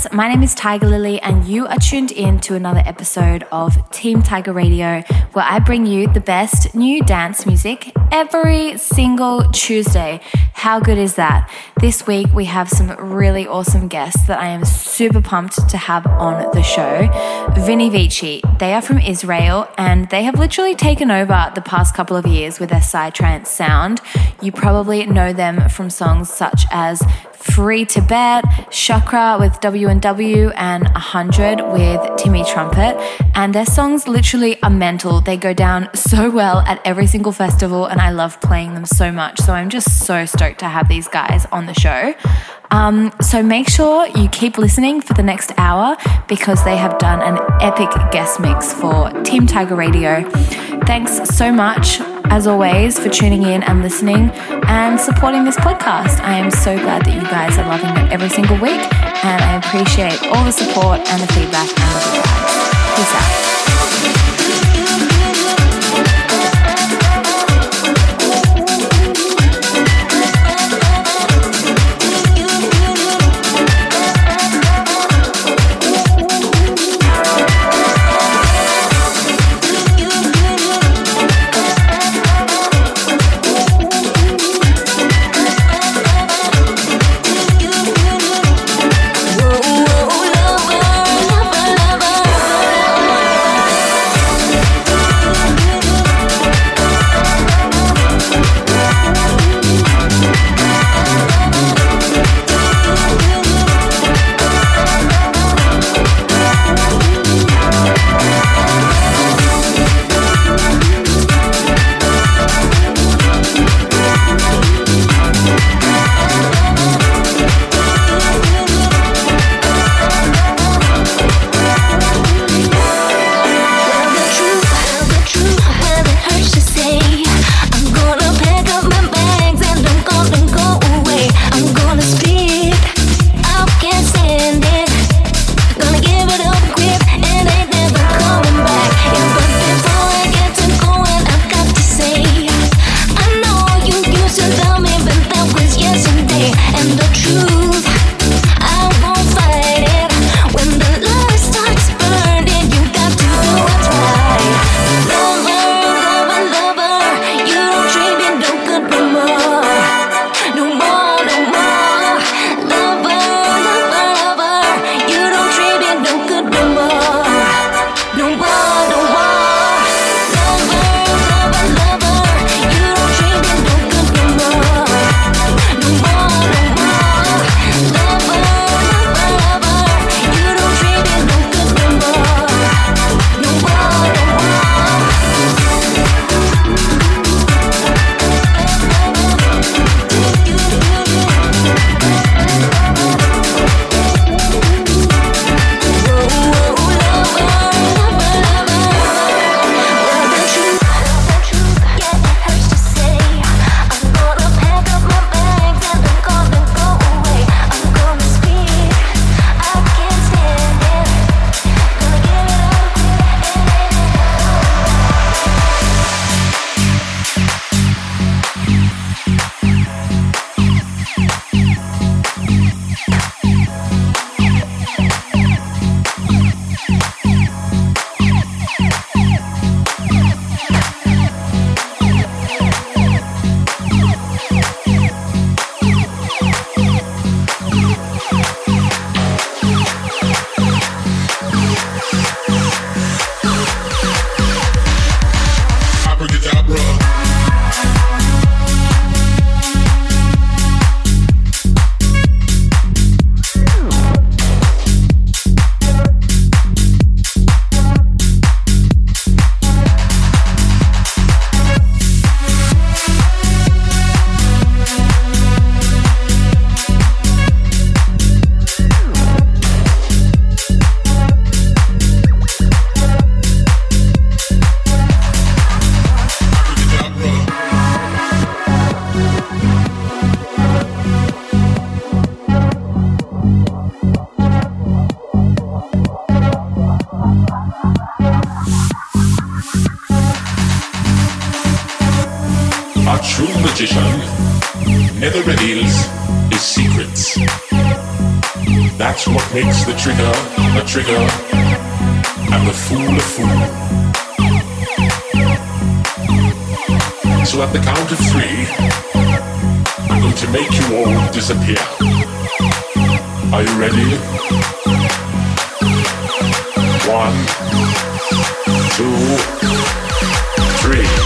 friends. My name is Tiger Lily, and you are tuned in to another episode of Team Tiger Radio, where I bring you the best new dance music every single Tuesday. How good is that? This week, we have some really awesome guests that I am super pumped to have on the show. Vini Vici, they are from Israel, and they have literally taken over the past couple of years with their psytrance sound. You probably know them from songs such as Free Tibet, Chakra with W&W, and 100 with Timmy Trumpet. And their songs literally are mental. They go down so well at every single festival, and I love playing them so much. So I'm just so stoked to have these guys on the show. Um, so make sure you keep listening for the next hour because they have done an epic guest mix for Team Tiger Radio. Thanks so much, as always, for tuning in and listening and supporting this podcast. I am so glad that you guys are loving it every single week, and I appreciate all the support and the feedback. And love you guys. Peace out. Never reveals his secrets. That's what makes the trigger a trigger and the fool a fool. So at the count of three, I'm going to make you all disappear. Are you ready? One, two, three.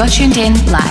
You're tuned in live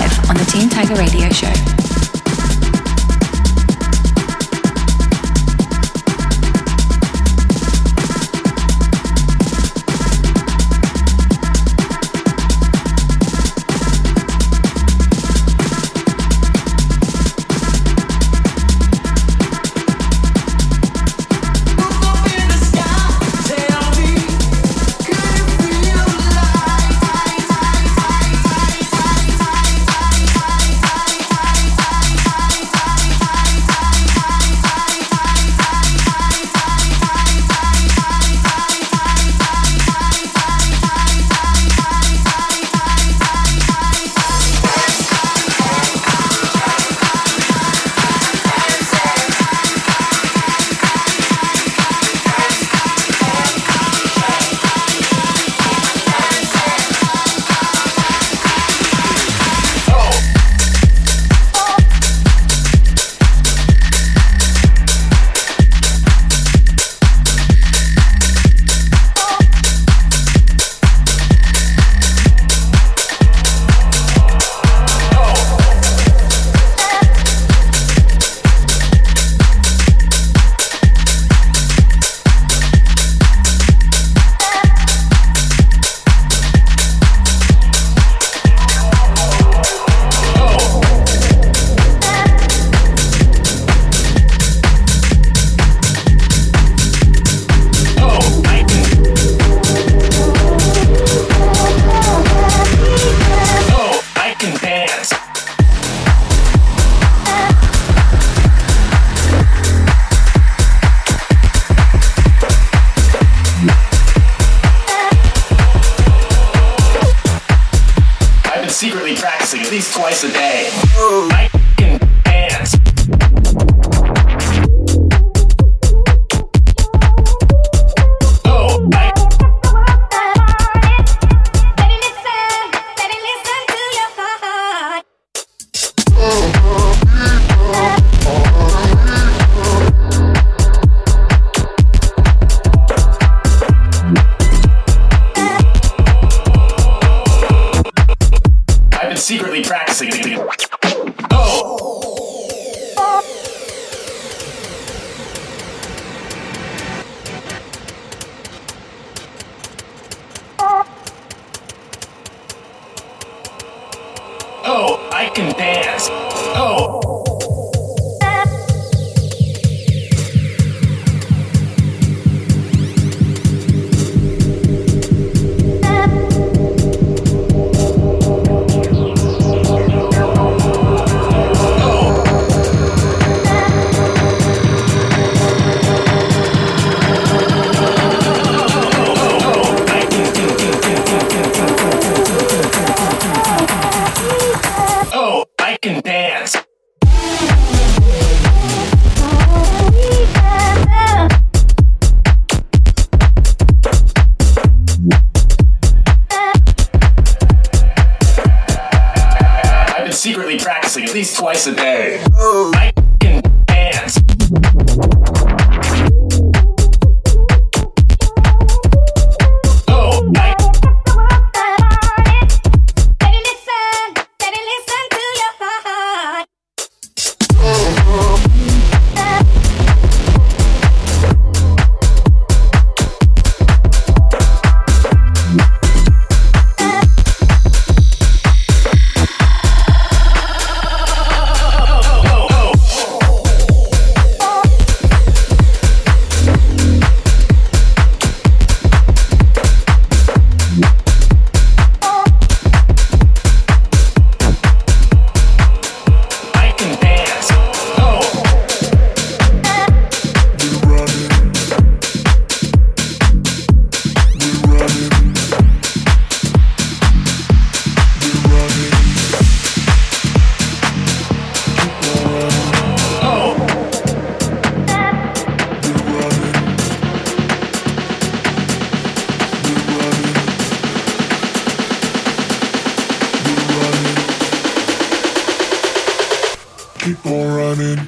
running.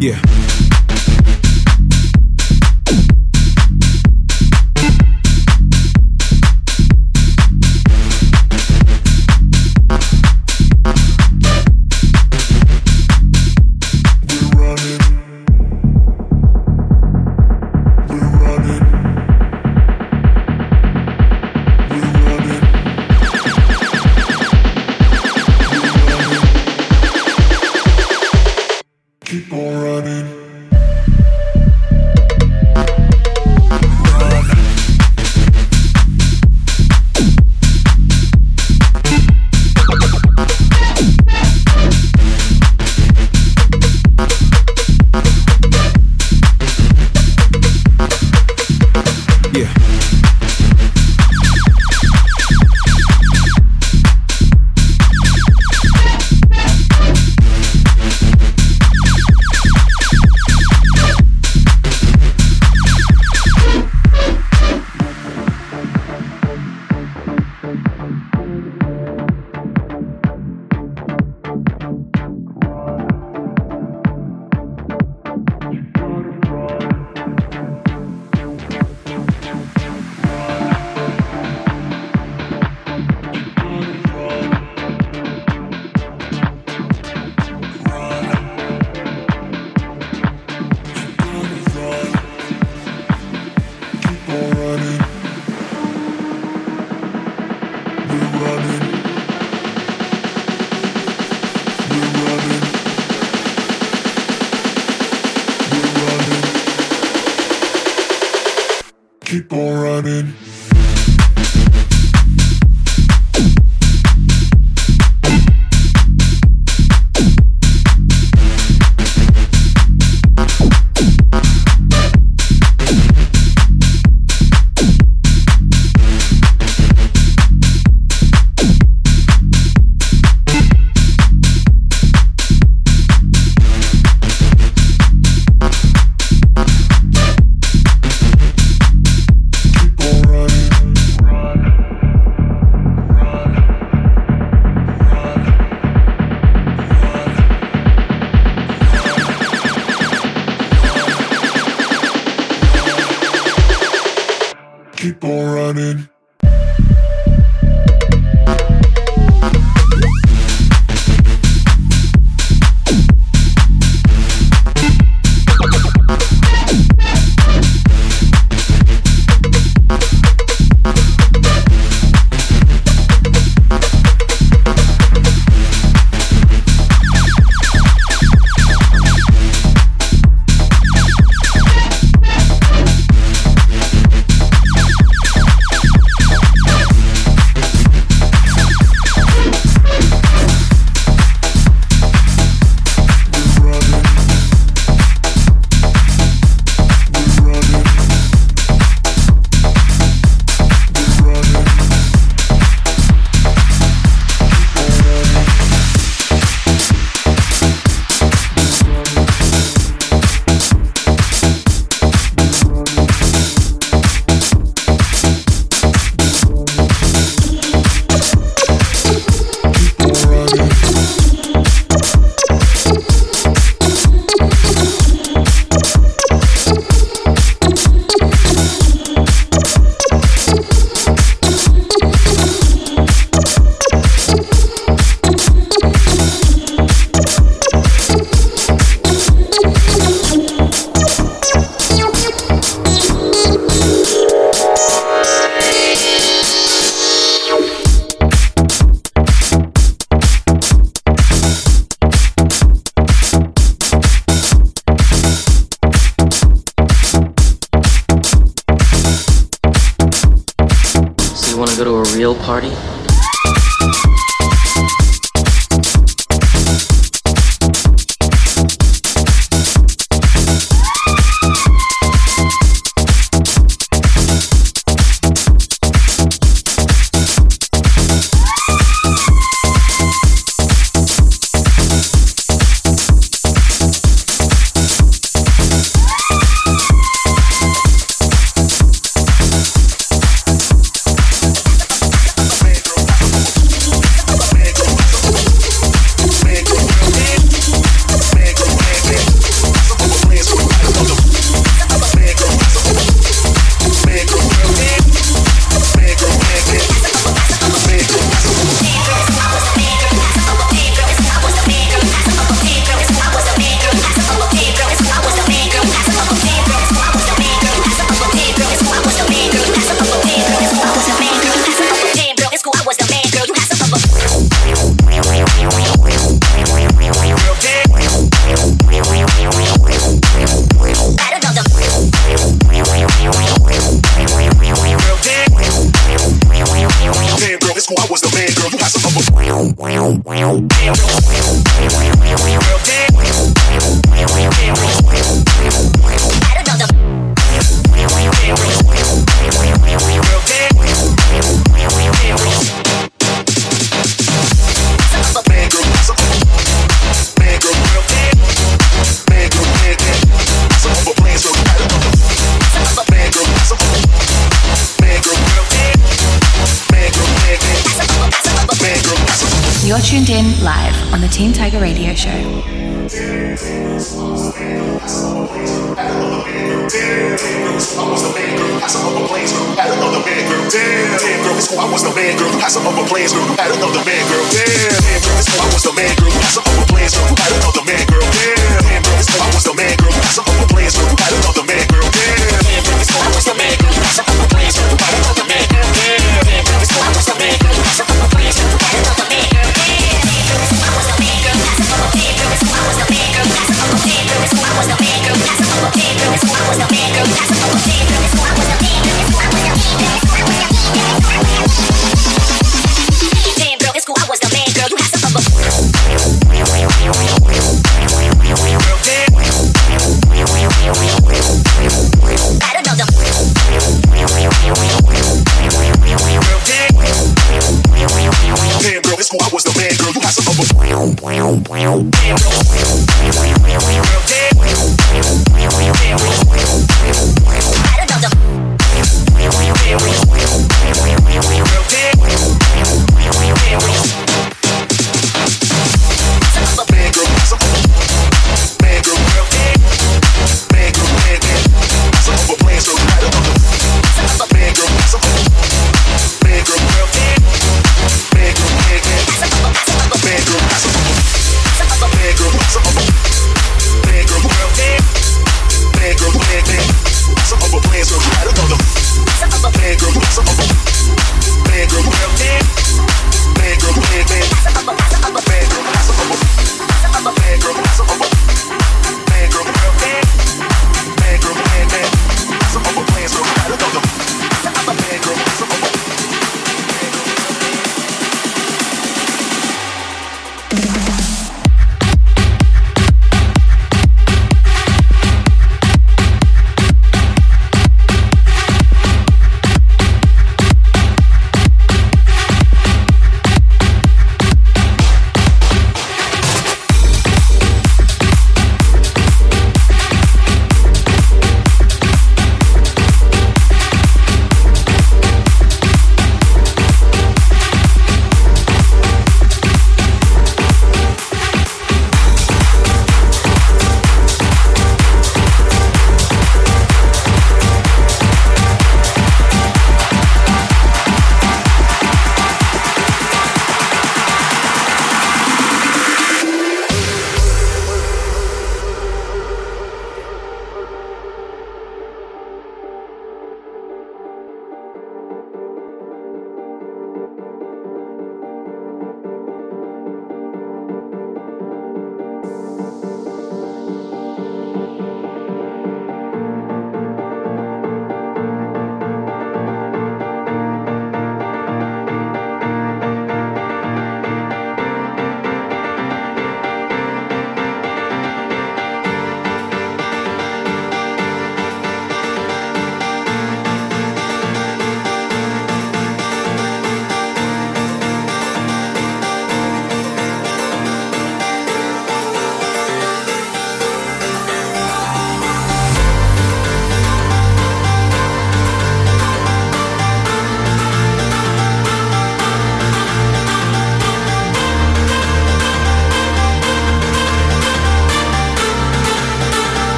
Yeah.